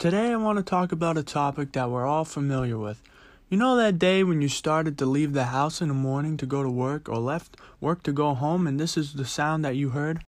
Today, I want to talk about a topic that we're all familiar with. You know that day when you started to leave the house in the morning to go to work or left work to go home, and this is the sound that you heard?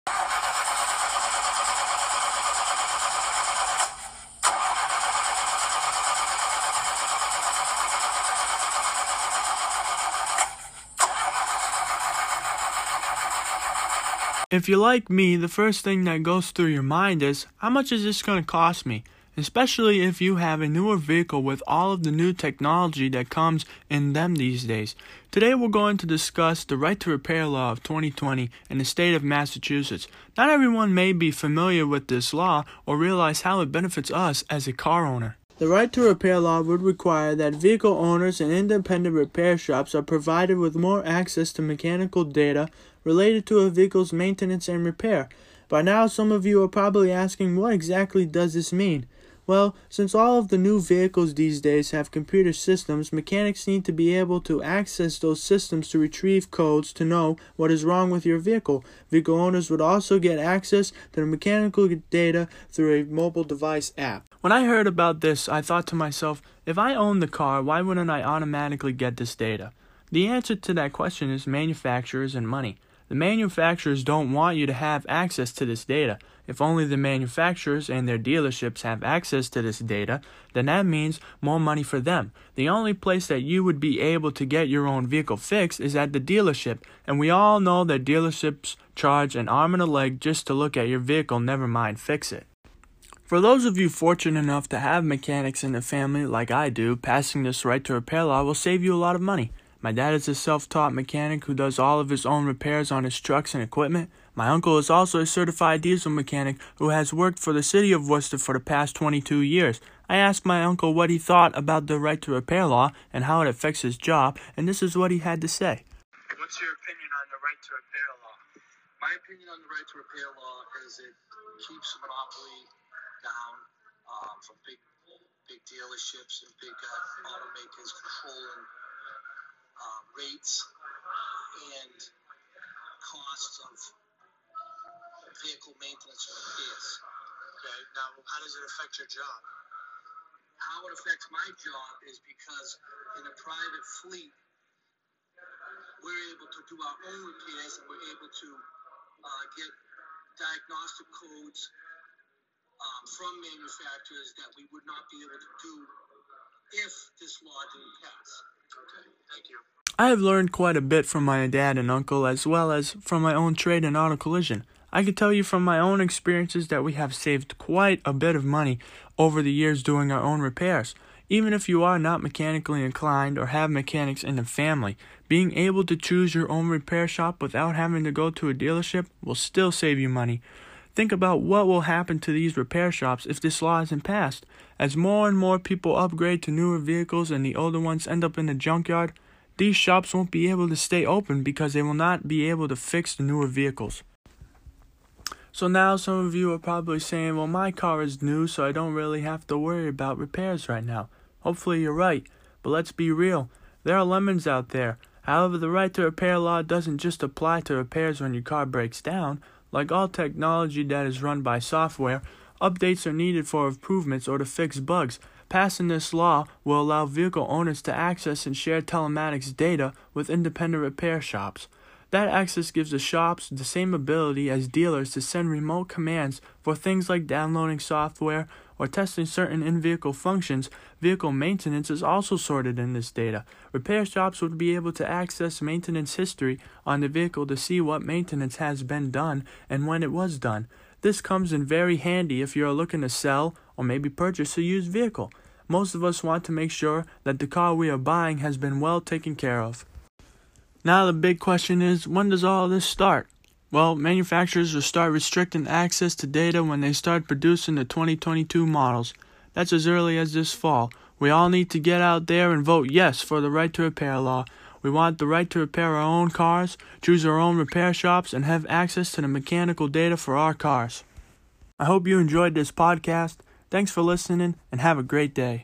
If you're like me, the first thing that goes through your mind is how much is this going to cost me? Especially if you have a newer vehicle with all of the new technology that comes in them these days. Today we're going to discuss the right to repair law of 2020 in the state of Massachusetts. Not everyone may be familiar with this law or realize how it benefits us as a car owner. The right to repair law would require that vehicle owners and independent repair shops are provided with more access to mechanical data related to a vehicle's maintenance and repair. By now, some of you are probably asking what exactly does this mean? Well, since all of the new vehicles these days have computer systems, mechanics need to be able to access those systems to retrieve codes to know what is wrong with your vehicle. Vehicle owners would also get access to the mechanical data through a mobile device app. When I heard about this, I thought to myself, if I own the car, why wouldn't I automatically get this data? The answer to that question is manufacturers and money. The manufacturers don't want you to have access to this data. If only the manufacturers and their dealerships have access to this data, then that means more money for them. The only place that you would be able to get your own vehicle fixed is at the dealership, and we all know that dealerships charge an arm and a leg just to look at your vehicle, never mind fix it. For those of you fortunate enough to have mechanics in the family like I do, passing this right to repair law will save you a lot of money. My dad is a self taught mechanic who does all of his own repairs on his trucks and equipment. My uncle is also a certified diesel mechanic who has worked for the city of Worcester for the past 22 years. I asked my uncle what he thought about the right to repair law and how it affects his job, and this is what he had to say. What's your opinion on the right to repair law? My opinion on the right to repair law is it keeps monopoly down um, from big big dealerships and big uh, automakers controlling rates and costs of vehicle maintenance and repairs. Okay, now how does it affect your job? How it affects my job is because in a private fleet, we're able to do our own repairs and we're able to uh, get diagnostic codes um, from manufacturers that we would not be able to do if this law didn't pass. Okay. I have learned quite a bit from my dad and uncle as well as from my own trade in auto collision. I can tell you from my own experiences that we have saved quite a bit of money over the years doing our own repairs. Even if you are not mechanically inclined or have mechanics in the family, being able to choose your own repair shop without having to go to a dealership will still save you money. Think about what will happen to these repair shops if this law isn't passed. As more and more people upgrade to newer vehicles and the older ones end up in the junkyard, these shops won't be able to stay open because they will not be able to fix the newer vehicles. So now some of you are probably saying, well, my car is new, so I don't really have to worry about repairs right now. Hopefully you're right, but let's be real. There are lemons out there. However, the right to repair law doesn't just apply to repairs when your car breaks down. Like all technology that is run by software, updates are needed for improvements or to fix bugs. Passing this law will allow vehicle owners to access and share telematics data with independent repair shops. That access gives the shops the same ability as dealers to send remote commands for things like downloading software or testing certain in vehicle functions. Vehicle maintenance is also sorted in this data. Repair shops would be able to access maintenance history on the vehicle to see what maintenance has been done and when it was done. This comes in very handy if you're looking to sell or maybe purchase a used vehicle. Most of us want to make sure that the car we are buying has been well taken care of. Now, the big question is when does all this start? Well, manufacturers will start restricting access to data when they start producing the 2022 models. That's as early as this fall. We all need to get out there and vote yes for the right to repair law. We want the right to repair our own cars, choose our own repair shops, and have access to the mechanical data for our cars. I hope you enjoyed this podcast. Thanks for listening and have a great day.